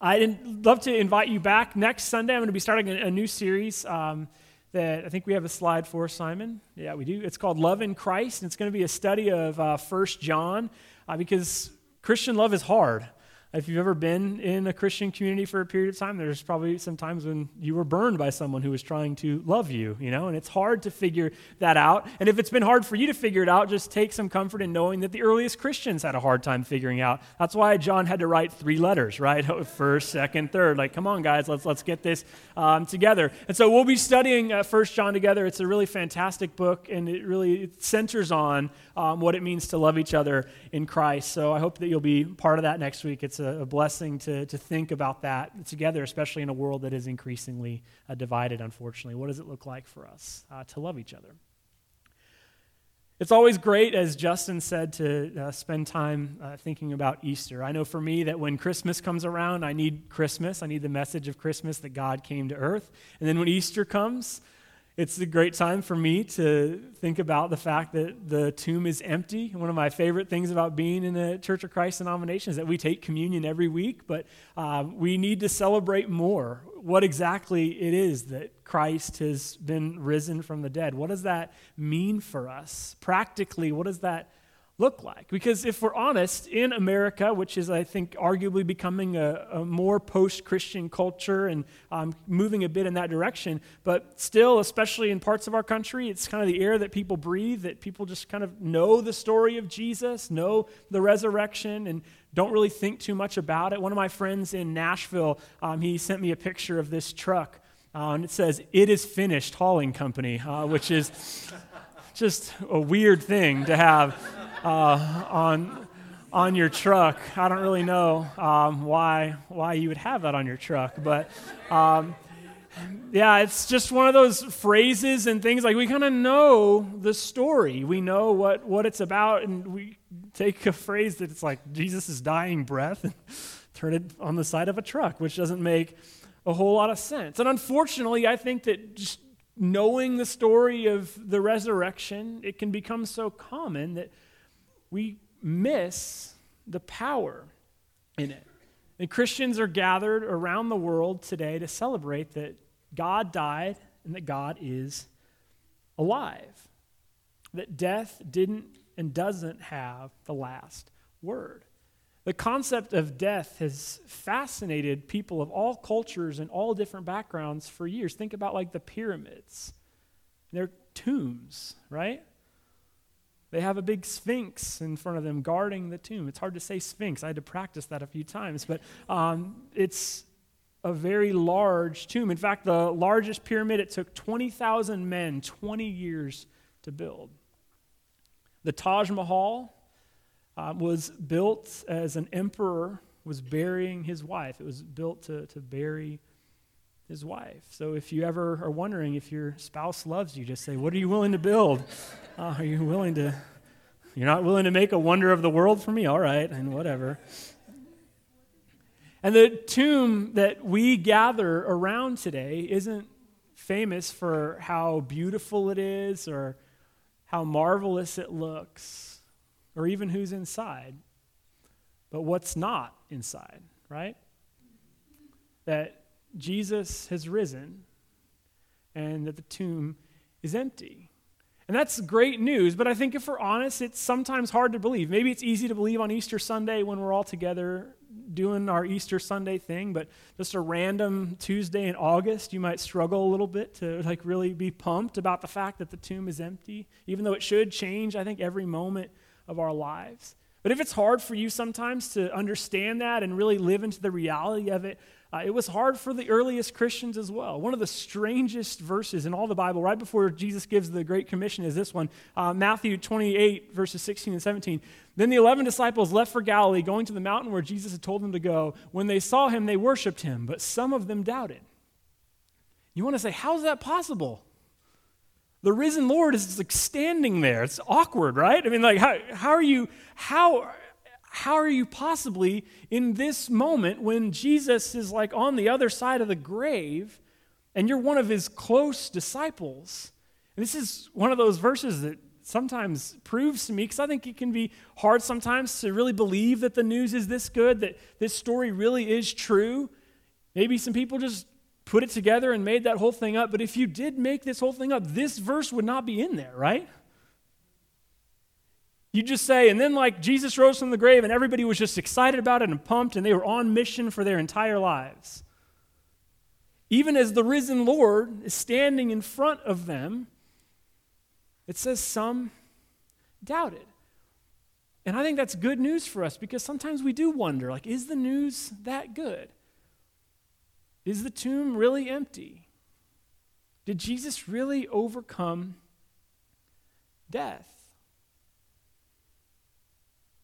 I'd love to invite you back next Sunday. I'm going to be starting a, new series um, that I think we have a slide for, Simon. Yeah, we do. It's called Love in Christ, and it's going to be a study of uh, 1 John uh, because Christian love is hard. If you've ever been in a Christian community for a period of time, there's probably some times when you were burned by someone who was trying to love you, you know, and it's hard to figure that out. And if it's been hard for you to figure it out, just take some comfort in knowing that the earliest Christians had a hard time figuring out. That's why John had to write three letters, right? First, second, third. Like, come on, guys, let's let's get this um, together. And so we'll be studying uh, First John together. It's a really fantastic book, and it really centers on um, what it means to love each other in Christ. So I hope that you'll be part of that next week. It's a, a blessing to, to think about that together, especially in a world that is increasingly uh, divided, unfortunately. What does it look like for us uh, to love each other? It's always great, as Justin said, to uh, spend time uh, thinking about Easter. I know for me that when Christmas comes around, I need Christmas. I need the message of Christmas that God came to earth. And then when Easter comes, it's a great time for me to think about the fact that the tomb is empty. One of my favorite things about being in a Church of Christ denomination is that we take communion every week, but uh, we need to celebrate more what exactly it is that Christ has been risen from the dead. What does that mean for us? Practically, what does that look like? Because if we're honest, in America, which is, I think, arguably becoming a, a more post Christian culture and um, moving a bit in that direction, but still, especially in parts of our country, it's kind of the air that people breathe, that people just kind of know the story of Jesus, know the resurrection, and don't really think too much about it. One of my friends in Nashville, um, he sent me a picture of this truck. Uh, and it says, It is finished hauling company, uh, which is just a weird thing to have uh, on on your truck. I don't really know um, why why you would have that on your truck, but um, yeah, it's just one of those phrases and things like we kind of know the story. We know what what it's about, and we take a phrase that it's like Jesus' dying breath and turn it on the side of a truck, which doesn't make a whole lot of sense. And unfortunately, I think that just knowing the story of the resurrection, it can become so common that we miss the power in it. And Christians are gathered around the world today to celebrate that God died and that God is alive. That death didn't and doesn't have the last word. The concept of death has fascinated people of all cultures and all different backgrounds for years. Think about like the pyramids. They're tombs, right? They have a big sphinx in front of them guarding the tomb. It's hard to say sphinx. I had to practice that a few times, but um, it's a very large tomb. In fact, the largest pyramid, it took 20,000 men 20 years to build. The Taj Mahal uh, was built as an emperor was burying his wife. It was built to, to bury his wife. So if you ever are wondering if your spouse loves you, just say, What are you willing to build? Uh, are you willing to? You're not willing to make a wonder of the world for me? All right, and whatever. And the tomb that we gather around today isn't famous for how beautiful it is or how marvelous it looks or even who's inside, but what's not inside, right? That Jesus has risen and that the tomb is empty. And that's great news, but I think if we're honest, it's sometimes hard to believe. Maybe it's easy to believe on Easter Sunday when we're all together doing our Easter Sunday thing, but just a random Tuesday in August, you might struggle a little bit to like really be pumped about the fact that the tomb is empty, even though it should change, I think, every moment of our lives. But if it's hard for you sometimes to understand that and really live into the reality of it, uh, it was hard for the earliest Christians as well. One of the strangest verses in all the Bible, right before Jesus gives the Great Commission, is this one uh, Matthew 28, verses 16 and 17. Then the 11 disciples left for Galilee, going to the mountain where Jesus had told them to go. When they saw him, they worshiped him, but some of them doubted. You want to say, how's that possible? The risen Lord is like standing there. It's awkward, right? I mean, like, how, how are you, how, how are you possibly in this moment when Jesus is like on the other side of the grave and you're one of his close disciples? And this is one of those verses that sometimes proves to me, because I think it can be hard sometimes to really believe that the news is this good, that this story really is true. Maybe some people just put it together and made that whole thing up, but if you did make this whole thing up, this verse would not be in there, right? You just say, and then like Jesus rose from the grave, and everybody was just excited about it and pumped, and they were on mission for their entire lives. Even as the risen Lord is standing in front of them, it says some doubted. And I think that's good news for us because sometimes we do wonder like, is the news that good? Is the tomb really empty? Did Jesus really overcome death?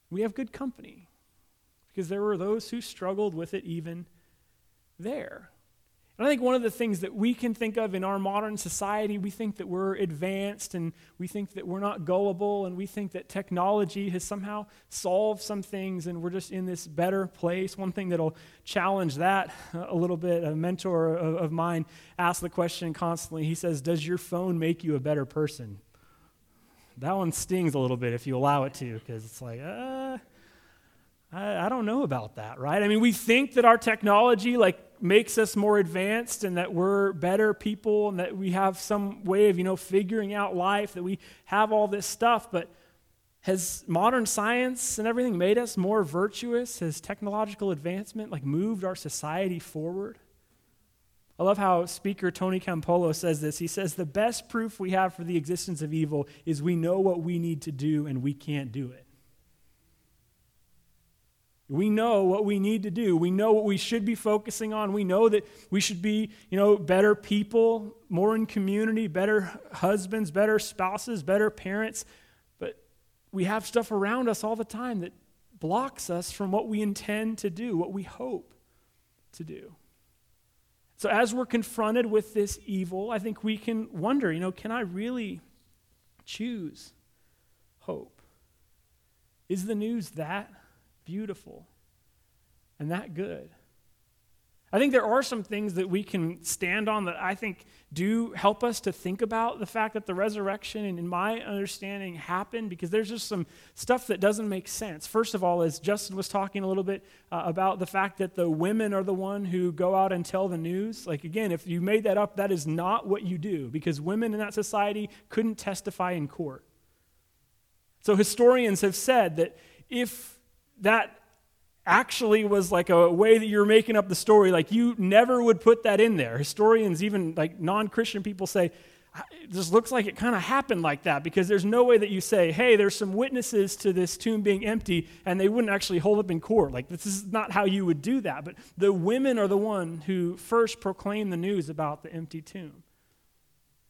We have good company because there were those who struggled with it even there. And I think one of the things that we can think of in our modern society, we think that we're advanced and we think that we're not gullible and we think that technology has somehow solved some things and we're just in this better place. One thing that'll challenge that a little bit, a mentor of, mine asks the question constantly. He says, Does your phone make you a better person? That one stings a little bit if you allow it to, because it's like, uh, I, I don't know about that, right? I mean, we think that our technology, like, makes us more advanced and that we're better people and that we have some way of, you know, figuring out life, that we have all this stuff, but has modern science and everything made us more virtuous? Has technological advancement like moved our society forward? I love how speaker Tony Campolo says this. He says, The best proof we have for the existence of evil is we know what we need to do and we can't do it. We know what we need to do. We know what we should be focusing on. We know that we should be, you know, better people, more in community, better husbands, better spouses, better parents. But we have stuff around us all the time that blocks us from what we intend to do, what we hope to do. So as we're confronted with this evil, I think we can wonder, you know, can I really choose hope? Is the news that beautiful and that good. I think there are some things that we can stand on that I think do help us to think about the fact that the resurrection, and in my understanding, happened because there's just some stuff that doesn't make sense. First of all, as Justin was talking a little bit uh, about the fact that the women are the one who go out and tell the news. Like, again, if you made that up, that is not what you do because women in that society couldn't testify in court. So historians have said that if that actually was like a way that you're making up the story. Like you never would put that in there. Historians, even like non Christian people, say, this looks like it kind of happened like that because there's no way that you say, hey, there's some witnesses to this tomb being empty, and they wouldn't actually hold up in court. Like, this is not how you would do that. But the women are the one who first proclaim the news about the empty tomb.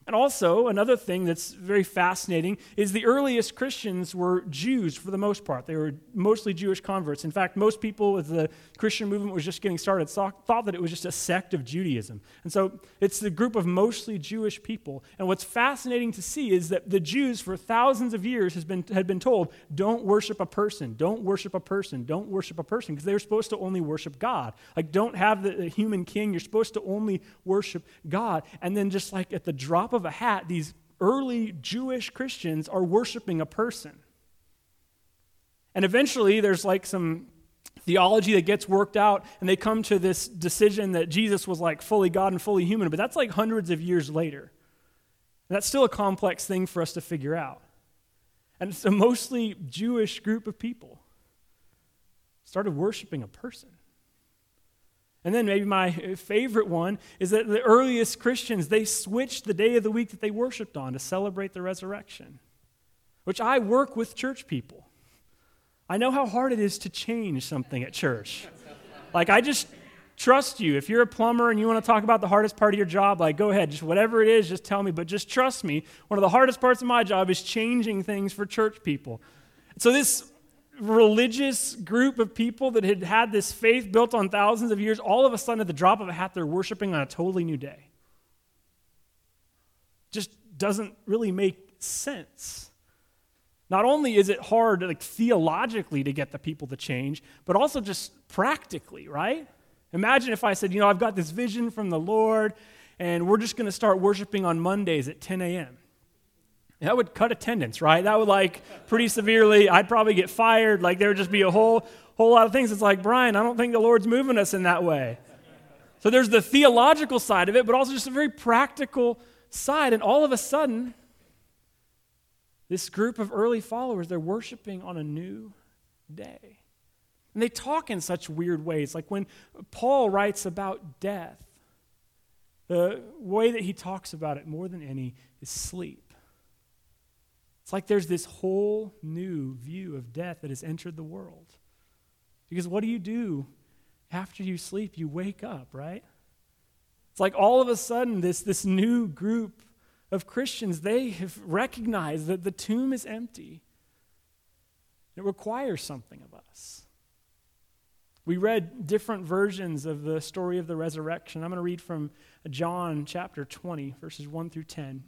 And also, another thing that's very fascinating is the earliest Christians were Jews for the most part. They were mostly Jewish converts. In fact, most people, as the Christian movement was just getting started, thought that it was just a sect of Judaism. And so it's the group of mostly Jewish people. And what's fascinating to see is that the Jews, for thousands of years, has been, had been told don't worship a person, don't worship a person, don't worship a person, because they were supposed to only worship God. Like, don't have the, the human king, you're supposed to only worship God. And then, just like at the drop of a hat, these early Jewish Christians are worshiping a person. And eventually, there's like some theology that gets worked out, and they come to this decision that Jesus was like fully God and fully human, but that's like hundreds of years later. And that's still a complex thing for us to figure out. And it's a mostly Jewish group of people started worshiping a person. And then maybe my favorite one is that the earliest Christians, they switched the day of the week that they worshiped on to celebrate the resurrection, which I work with church people. I know how hard it is to change something at church. Like, I just trust you. If you're a plumber and you want to talk about the hardest part of your job, like, go ahead. Just whatever it is, just tell me. But just trust me. One of the hardest parts of my job is changing things for church people. So, this religious group of people that had had this faith built on thousands of years, all of a sudden, at the drop of a hat, they're worshiping on a totally new day. Just doesn't really make sense. Not only is it hard, like theologically, to get the people to change, but also just practically, right? Imagine if I said, you know, I've got this vision from the Lord, and we're just going to start worshiping on Mondays at 10 a.m. that would cut attendance, right? That would like pretty severely. I'd probably get fired. Like there would just be a whole whole lot of things. It's like, Brian, I don't think the Lord's moving us in that way. So there's the theological side of it, but also just a very practical side. And all of a sudden, this group of early followers, they're worshiping on a new day. And they talk in such weird ways. Like when Paul writes about death, the way that he talks about it more than any is sleep. It's like there's this whole new view of death that has entered the world. Because what do you do after you sleep? You wake up, right? It's like all of a sudden, this, this new group of Christians, they have recognized that the tomb is empty. It requires something of us. We read different versions of the story of the resurrection. I'm going to read from John chapter 20, verses 1 through 10.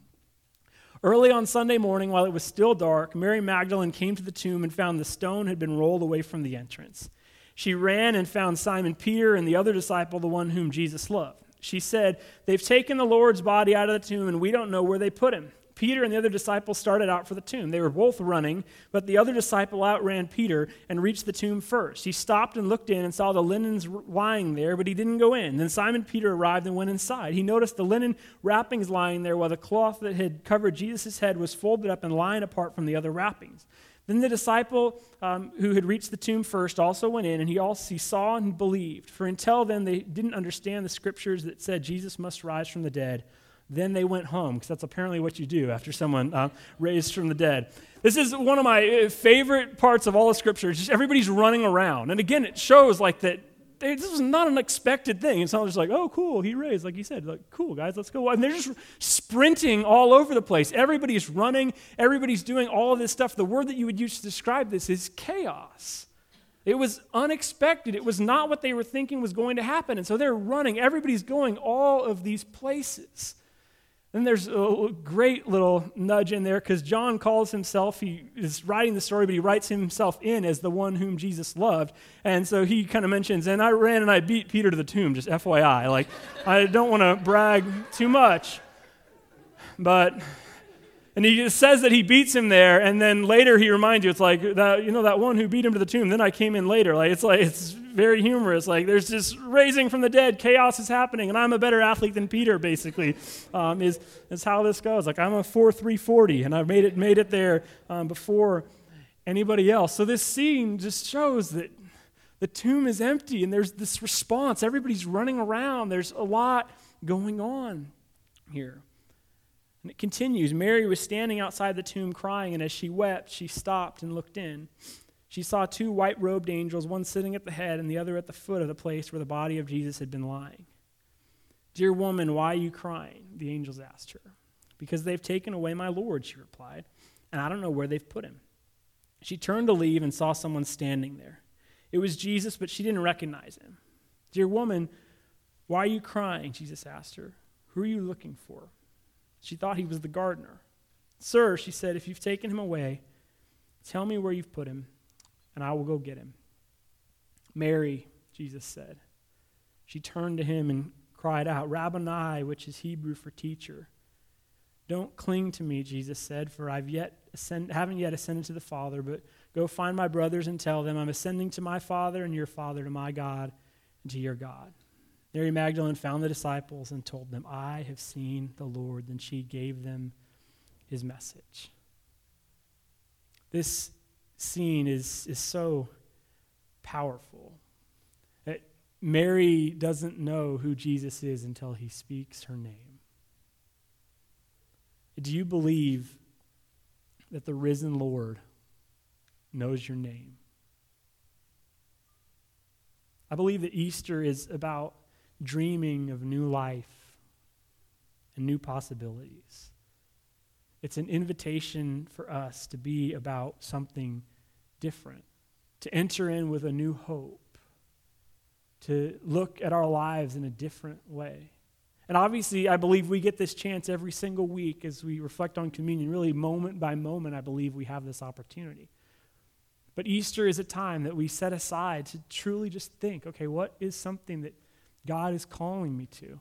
Early on Sunday morning, while it was still dark, Mary Magdalene came to the tomb and found the stone had been rolled away from the entrance. She ran and found Simon Peter and the other disciple, the one whom Jesus loved. She said, They've taken the Lord's body out of the tomb, and we don't know where they put him. Peter and the other disciple started out for the tomb. They were both running, but the other disciple outran Peter and reached the tomb first. He stopped and looked in and saw the linens lying there, but he didn't go in. Then Simon Peter arrived and went inside. He noticed the linen wrappings lying there, while the cloth that had covered Jesus' head was folded up and lying apart from the other wrappings. Then the disciple um, who had reached the tomb first also went in, and he also he saw and believed. For until then, they didn't understand the scriptures that said Jesus must rise from the dead. Then they went home, because that's apparently what you do after someone uh, raised from the dead. This is one of my uh, favorite parts of all the scriptures. Just everybody's running around. And again, it shows like that this was not an expected thing. It's not just like, oh, cool, he raised, like you said. Like, cool, guys, let's go. And they're just sprinting all over the place. Everybody's running. Everybody's doing all of this stuff. The word that you would use to describe this is chaos. It was unexpected. It was not what they were thinking was going to happen. And so they're running. Everybody's going all of these places. Then there's a great little nudge in there because John calls himself, he is writing the story, but he writes himself in as the one whom Jesus loved. And so he kind of mentions, and I ran and I beat Peter to the tomb, just FYI. Like, I don't want to brag too much. But and he says that he beats him there, and then later he reminds you, it's like that, you know, that one who beat him to the tomb. Then I came in later. Like it's like it's very humorous. Like there's this raising from the dead, chaos is happening, and I'm a better athlete than Peter. Basically, um, is is how this goes. Like I'm a four three forty, and I've made it made it there um, before anybody else. So this scene just shows that the tomb is empty, and there's this response. Everybody's running around. There's a lot going on here. And it continues Mary was standing outside the tomb crying, and as she wept, she stopped and looked in. She saw two white robed angels, one sitting at the head and the other at the foot of the place where the body of Jesus had been lying. Dear woman, why are you crying? The angels asked her. Because they've taken away my Lord, she replied, and I don't know where they've put him. She turned to leave and saw someone standing there. It was Jesus, but she didn't recognize him. Dear woman, why are you crying? Jesus asked her. Who are you looking for? She thought he was the gardener. Sir, she said, if you've taken him away, tell me where you've put him, and I will go get him. Mary, Jesus said. She turned to him and cried out, Rabboni, which is Hebrew for teacher. Don't cling to me, Jesus said, for I've yet ascend, haven't yet ascended to the Father, but go find my brothers and tell them I'm ascending to my Father and your Father, to my God and to your God. Mary Magdalene found the disciples and told them, I have seen the Lord. Then she gave them his message. This scene is, is so powerful. That Mary doesn't know who Jesus is until he speaks her name. Do you believe that the risen Lord knows your name? I believe that Easter is about dreaming of new life and new possibilities. It's an invitation for us to be about something different, to enter in with a new hope, to look at our lives in a different way. And obviously, I believe we get this chance every single week as we reflect on communion. Really, moment by moment, I believe we have this opportunity. But Easter is a time that we set aside to truly just think okay, what is something that God is calling me to?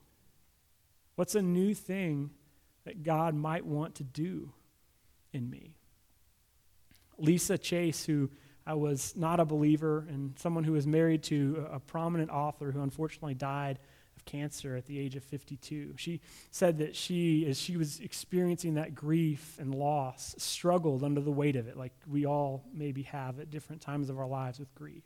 What's a new thing that God might want to do in me. Lisa Chase, who I was not a believer and someone who was married to a prominent author who unfortunately died of cancer at the age of 52. She said that she, as she was experiencing that grief and loss, struggled under the weight of it, like we all maybe have at different times of our lives with grief.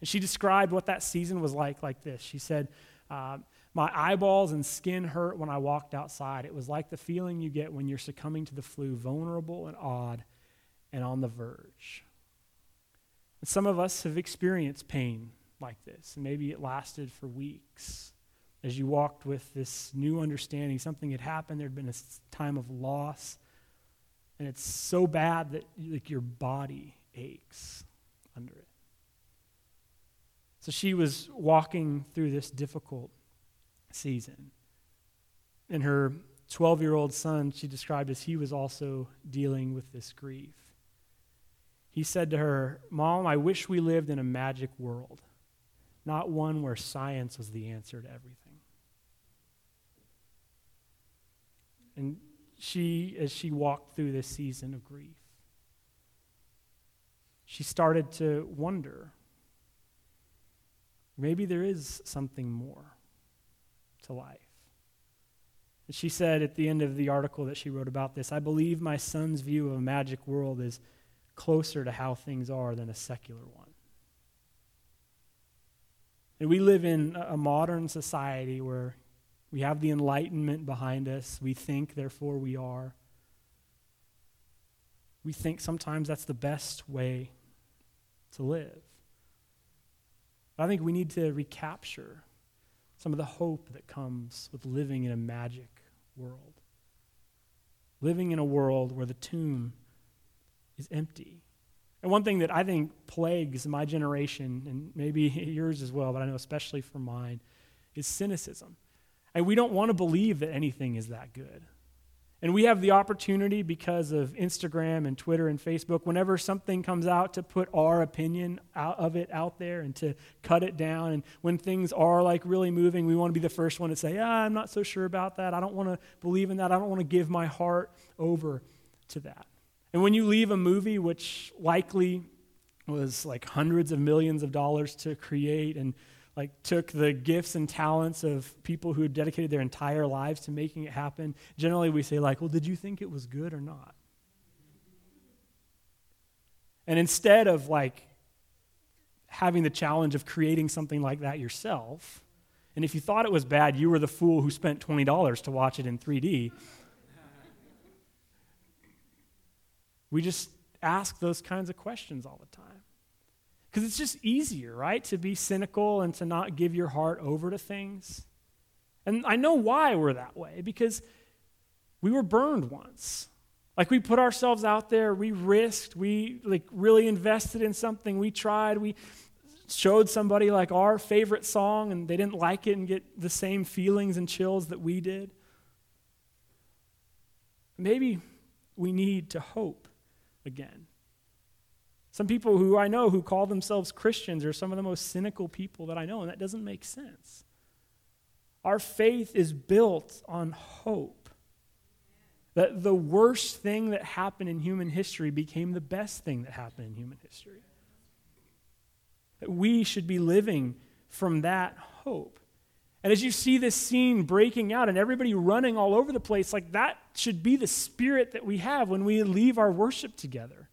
And she described what that season was like like this. She said, uh, My eyeballs and skin hurt when I walked outside. It was like the feeling you get when you're succumbing to the flu, vulnerable and odd and on the verge. And some of us have experienced pain like this, and maybe it lasted for weeks. As you walked with this new understanding, something had happened, there had been a time of loss, and it's so bad that like your body aches under it. So she was walking through this difficult season. And her 12 year old son, she described as he was also dealing with this grief he said to her, Mom, I wish we lived in a magic world, not one where science was the answer to everything. And she, as she walked through this season of grief, she started to wonder maybe there is something more to life. And she said at the end of the article that she wrote about this I believe my son's view of a magic world is closer to how things are than a secular one. And we live in a modern society where we have the Enlightenment behind us. We think, therefore, we are. We think sometimes that's the best way to live. I think we need to recapture some of the hope that comes with living in a magic world. Living in a world where the tomb is empty. And one thing that I think plagues my generation, and maybe yours as well, but I know especially for mine, is cynicism. And we don't want to believe that anything is that good. And we have the opportunity because of Instagram and Twitter and Facebook, whenever something comes out, to put our opinion out of it out there and to cut it down. And when things are like really moving, we want to be the first one to say, ah, I'm not so sure about that. I don't want to believe in that. I don't want to give my heart over to that. And when you leave a movie, which likely was like hundreds of millions of dollars to create and like took the gifts and talents of people who had dedicated their entire lives to making it happen generally we say like well did you think it was good or not and instead of like having the challenge of creating something like that yourself and if you thought it was bad you were the fool who spent $20 to watch it in 3d We just ask those kinds of questions all the time. Because it's just easier, right, to be cynical and to not give your heart over to things. And I know why we're that way, because we were burned once. Like we put ourselves out there, we risked, we like really invested in something, we tried, we showed somebody like our favorite song and they didn't like it and get the same feelings and chills that we did. Maybe we need to hope again. Some people who I know who call themselves Christians are some of the most cynical people that I know, and that doesn't make sense. Our faith is built on hope. That the worst thing that happened in human history became the best thing that happened in human history. That we should be living from that hope. And as you see this scene breaking out and everybody running all over the place, like that should be the spirit that we have when we leave our worship together.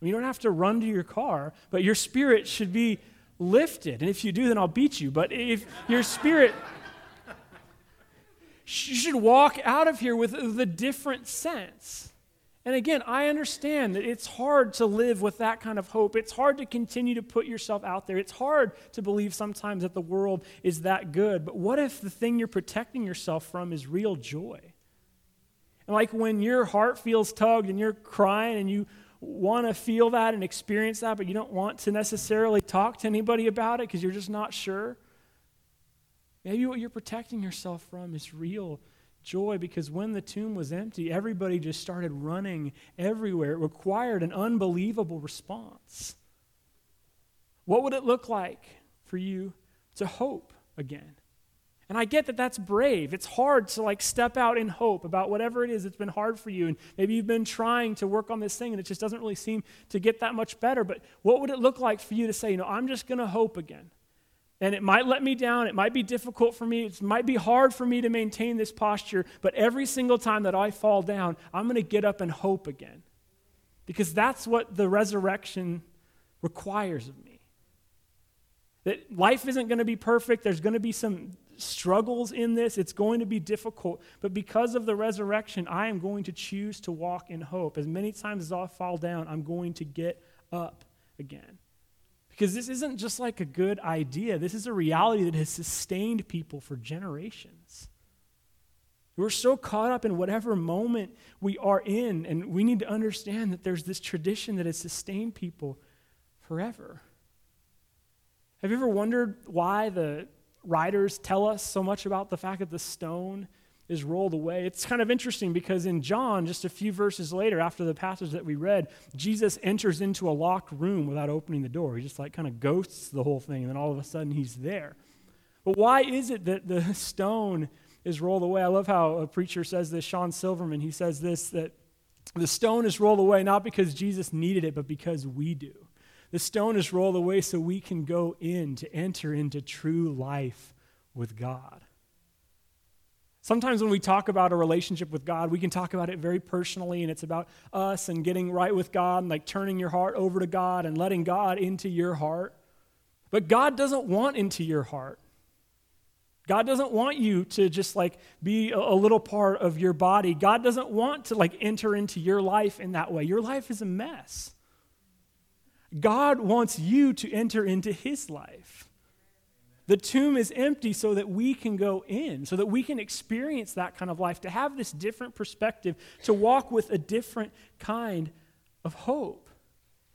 You don't have to run to your car, but your spirit should be lifted. And if you do, then I'll beat you. But if your spirit, you should walk out of here with the different sense. And again, I understand that it's hard to live with that kind of hope. It's hard to continue to put yourself out there. It's hard to believe sometimes that the world is that good. But what if the thing you're protecting yourself from is real joy? And like when your heart feels tugged and you're crying and you want to feel that and experience that, but you don't want to necessarily talk to anybody about it because you're just not sure. Maybe what you're protecting yourself from is real joy because when the tomb was empty, everybody just started running everywhere. It required an unbelievable response. What would it look like for you to hope again? And I get that that's brave. It's hard to like step out in hope about whatever it is that's been hard for you. And maybe you've been trying to work on this thing and it just doesn't really seem to get that much better. But what would it look like for you to say, you know, I'm just going to hope again? And it might let me down. It might be difficult for me. It might be hard for me to maintain this posture. But every single time that I fall down, I'm going to get up and hope again. Because that's what the resurrection requires of me. That life isn't going to be perfect. There's going to be some struggles in this. It's going to be difficult. But because of the resurrection, I am going to choose to walk in hope. As many times as I fall down, I'm going to get up again. Because this isn't just like a good idea, this is a reality that has sustained people for generations. We're so caught up in whatever moment we are in, and we need to understand that there's this tradition that has sustained people forever. Have you ever wondered why the writers tell us so much about the fact that the stone is rolled away. It's kind of interesting because in John, just a few verses later, after the passage that we read, Jesus enters into a locked room without opening the door. He just like kind of ghosts the whole thing, and then all of a sudden he's there. But why is it that the stone is rolled away? I love how a preacher says this, Sean Silverman. He says this that the stone is rolled away not because Jesus needed it, but because we do. The stone is rolled away so we can go in to enter into true life with God. Sometimes when we talk about a relationship with God, we can talk about it very personally, and it's about us and getting right with God and like turning your heart over to God and letting God into your heart. But God doesn't want into your heart. God doesn't want you to just like be a, little part of your body. God doesn't want to like enter into your life in that way. Your life is a mess. God wants you to enter into his life. The tomb is empty so that we can go in, so that we can experience that kind of life, to have this different perspective, to walk with a different kind of hope.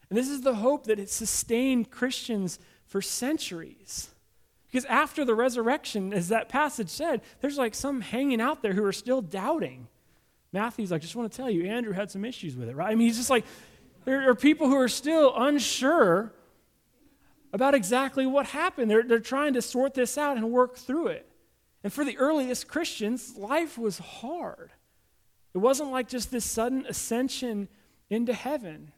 And this is the hope that has sustained Christians for centuries. Because after the resurrection, as that passage said, there's like some hanging out there who are still doubting. Matthew's like, just want to tell you, Andrew had some issues with it, right? I mean, he's just like, there are people who are still unsure about exactly what happened. They're, they're trying to sort this out and work through it. And for the earliest Christians, life was hard. It wasn't like just this sudden ascension into heaven.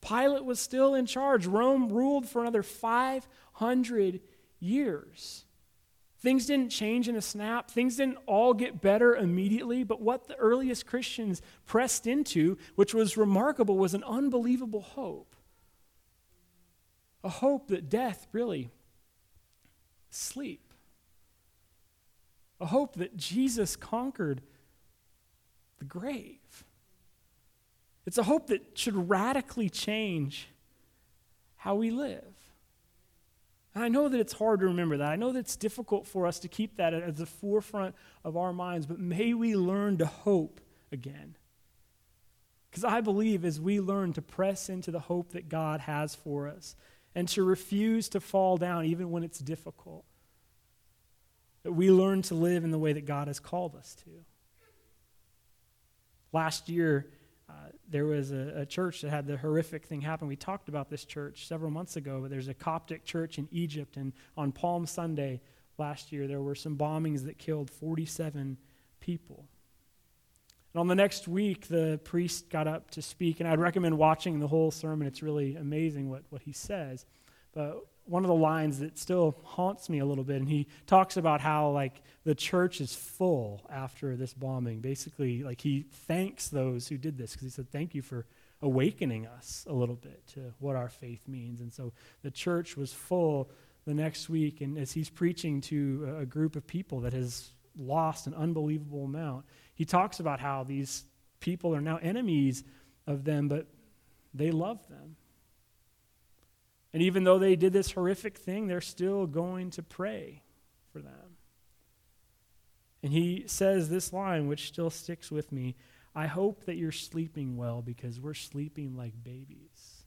Pilate was still in charge. Rome ruled for another 500 years. Things didn't change in a snap. Things didn't all get better immediately. But what the earliest Christians pressed into, which was remarkable, was an unbelievable hope a hope that death really sleep. A hope that Jesus conquered the grave. It's a hope that should radically change how we live. And I know that it's hard to remember that. I know that it's difficult for us to keep that at the forefront of our minds, but may we learn to hope again. Because I believe as we learn to press into the hope that God has for us, and to refuse to fall down even when it's difficult. That we learn to live in the way that God has called us to. Last year, uh, there was a, a, church that had the horrific thing happen. We talked about this church several months ago, but there's a Coptic church in Egypt, and on Palm Sunday last year, there were some bombings that killed 47 people. And on the next week, the priest got up to speak, and I'd recommend watching the whole sermon. It's really amazing what, what he says. But one of the lines that still haunts me a little bit, and he talks about how, like, the church is full after this bombing. Basically, like, he thanks those who did this because he said, Thank you for awakening us a little bit to what our faith means. And so the church was full the next week, and as he's preaching to a group of people that has lost an unbelievable amount, he talks about how these people are now enemies of them, but they love them. And even though they did this horrific thing, they're still going to pray for them. And he says this line, which still sticks with me I hope that you're sleeping well because we're sleeping like babies.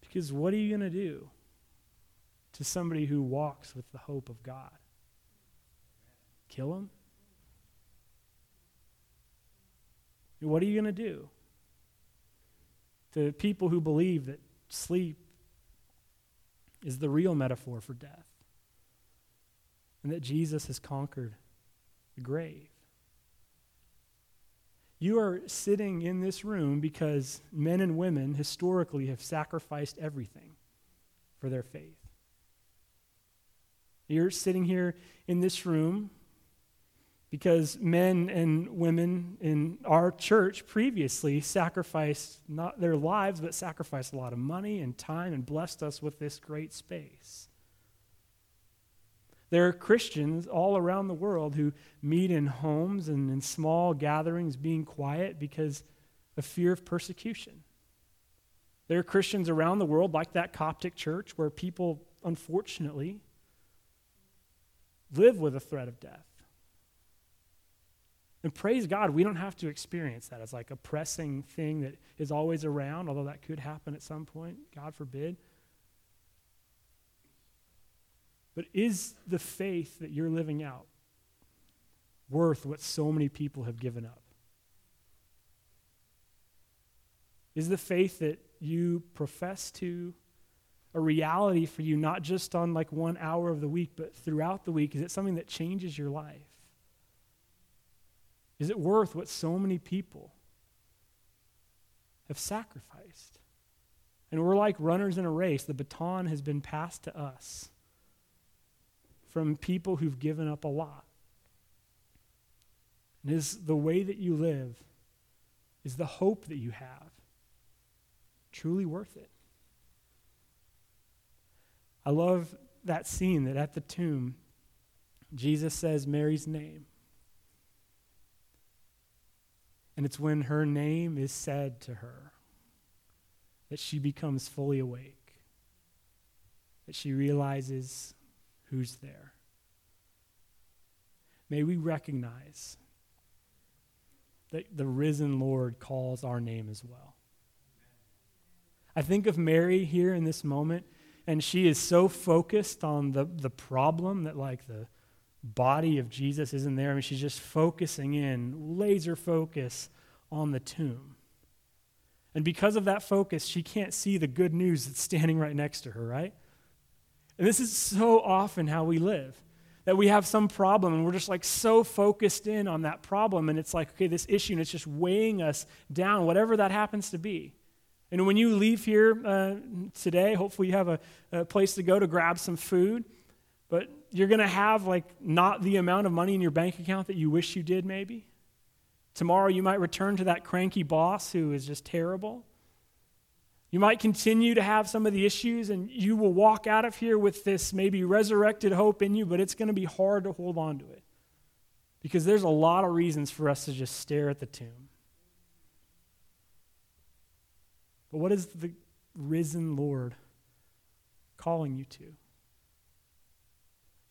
Because what are you going to do to somebody who walks with the hope of God? Kill him? What are you going to do to people who believe that sleep is the real metaphor for death? and that Jesus has conquered the grave. You are sitting in this room because men and women historically have sacrificed everything for their faith. You're sitting here in this room because men and women in our church previously sacrificed not their lives, but sacrificed a lot of money and time and blessed us with this great space. There are Christians all around the world who meet in homes and in small gatherings being quiet because of fear of persecution. There are Christians around the world, like that Coptic church, where people, unfortunately, live with a threat of death. And praise God, we don't have to experience that as like a pressing thing that is always around, although that could happen at some point, God forbid. But is the faith that you're living out worth what so many people have given up? Is the faith that you profess to a reality for you, not just on like one hour of the week, but throughout the week? Is it something that changes your life? Is it worth what so many people have sacrificed? And we're like runners in a race. The baton has been passed to us from people who've given up a lot. And is the way that you live, is the hope that you have truly worth it? I love that scene that at the tomb, Jesus says Mary's name. And it's when her name is said to her that she becomes fully awake, that she realizes who's there. May we recognize that the risen Lord calls our name as well. I think of Mary here in this moment, and she is so focused on the, the problem that, like, the body of Jesus isn't there. I mean, she's just focusing in, laser focus on the tomb. And because of that focus, she can't see the good news that's standing right next to her, right? And this is so often how we live that we have some problem and we're just like so focused in on that problem and it's like okay this issue and it's just weighing us down whatever that happens to be and when you leave here uh, today hopefully you have a, a place to go to grab some food but you're going to have like not the amount of money in your bank account that you wish you did maybe tomorrow you might return to that cranky boss who is just terrible you might continue to have some of the issues, and you will walk out of here with this maybe resurrected hope in you, but it's going to be hard to hold on to it. Because there's a lot of reasons for us to just stare at the tomb. But what is the risen Lord calling you to?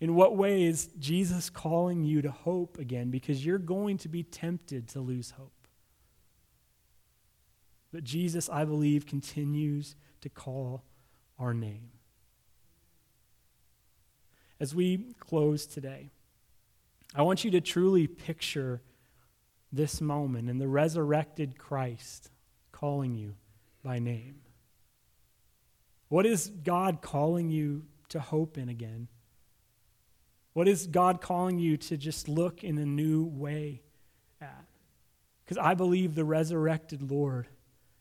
In what way is Jesus calling you to hope again? Because you're going to be tempted to lose hope. But Jesus, I believe, continues to call our name. As we close today, I want you to truly picture this moment and the resurrected Christ calling you by name. What is God calling you to hope in again? What is God calling you to just look in a new way at? Because I believe the resurrected Lord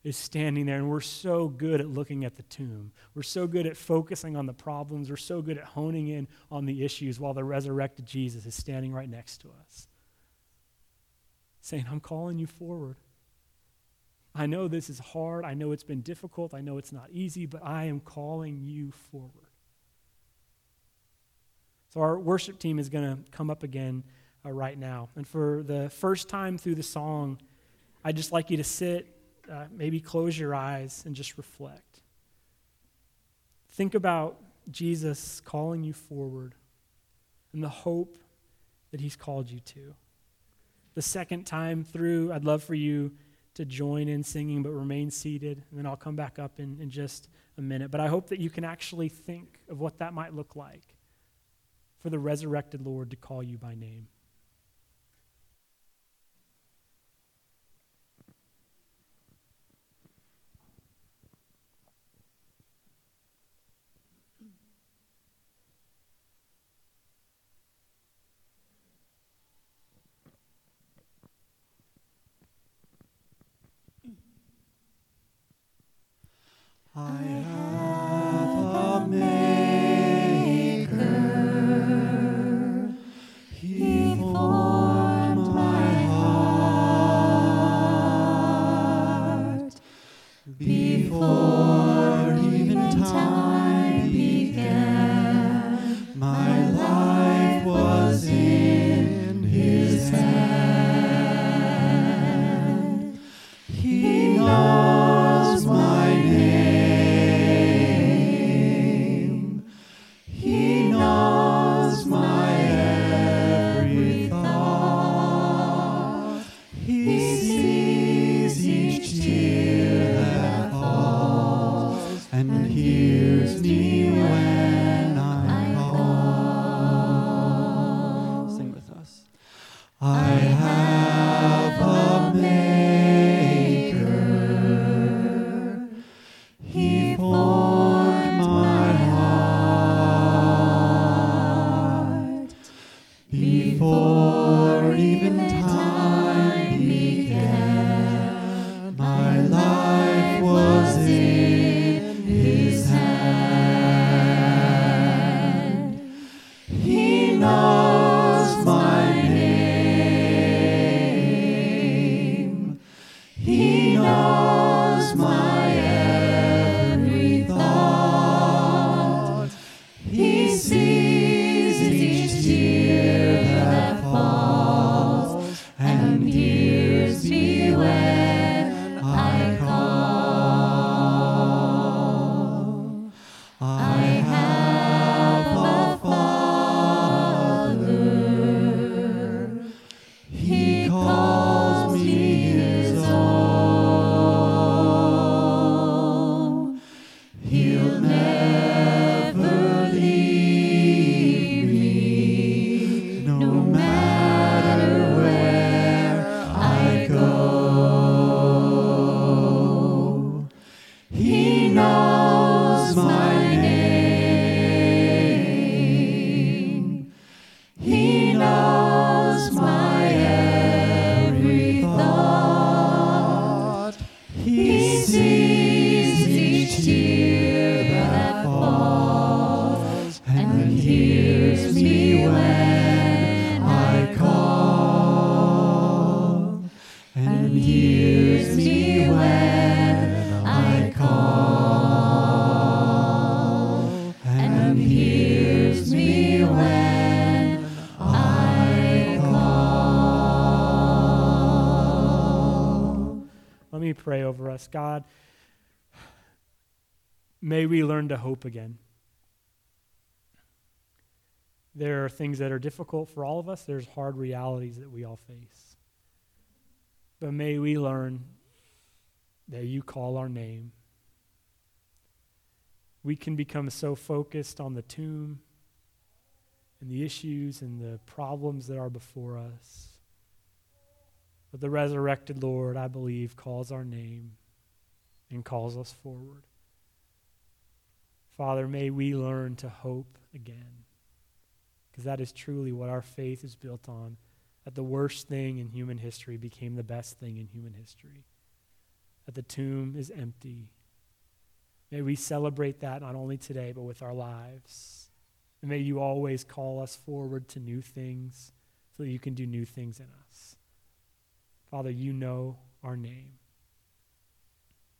is standing there, and we're so good at looking at the tomb. We're so good at focusing on the problems. We're so good at honing in on the issues while the resurrected Jesus is standing right next to us, saying, I'm calling you forward. I know this is hard. I know it's been difficult. I know it's not easy, but I am calling you forward. So, our worship team is going to come up again uh, right now. And for the first time through the song, I'd just like you to sit uh, maybe close your eyes and just reflect. Think about Jesus calling you forward and the hope that he's called you to. The second time through, I'd love for you to join in singing, but remain seated. And then I'll come back up in, in just a minute. But I hope that you can actually think of what that might look like for the resurrected Lord to call you by name. I pray over us. God, may we learn to hope again. There are things that are difficult for all of us, there's hard realities that we all face. But may we learn that you call our name. We can become so focused on the tomb and the issues and the problems that are before us but the resurrected Lord, I believe, calls our name and calls us forward. Father, may we learn to hope again, because that is truly what our faith is built on. That the worst thing in human history became the best thing in human history. That the tomb is empty. May we celebrate that not only today, but with our lives. And may you always call us forward to new things so that you can do new things in us. Father, you know our name.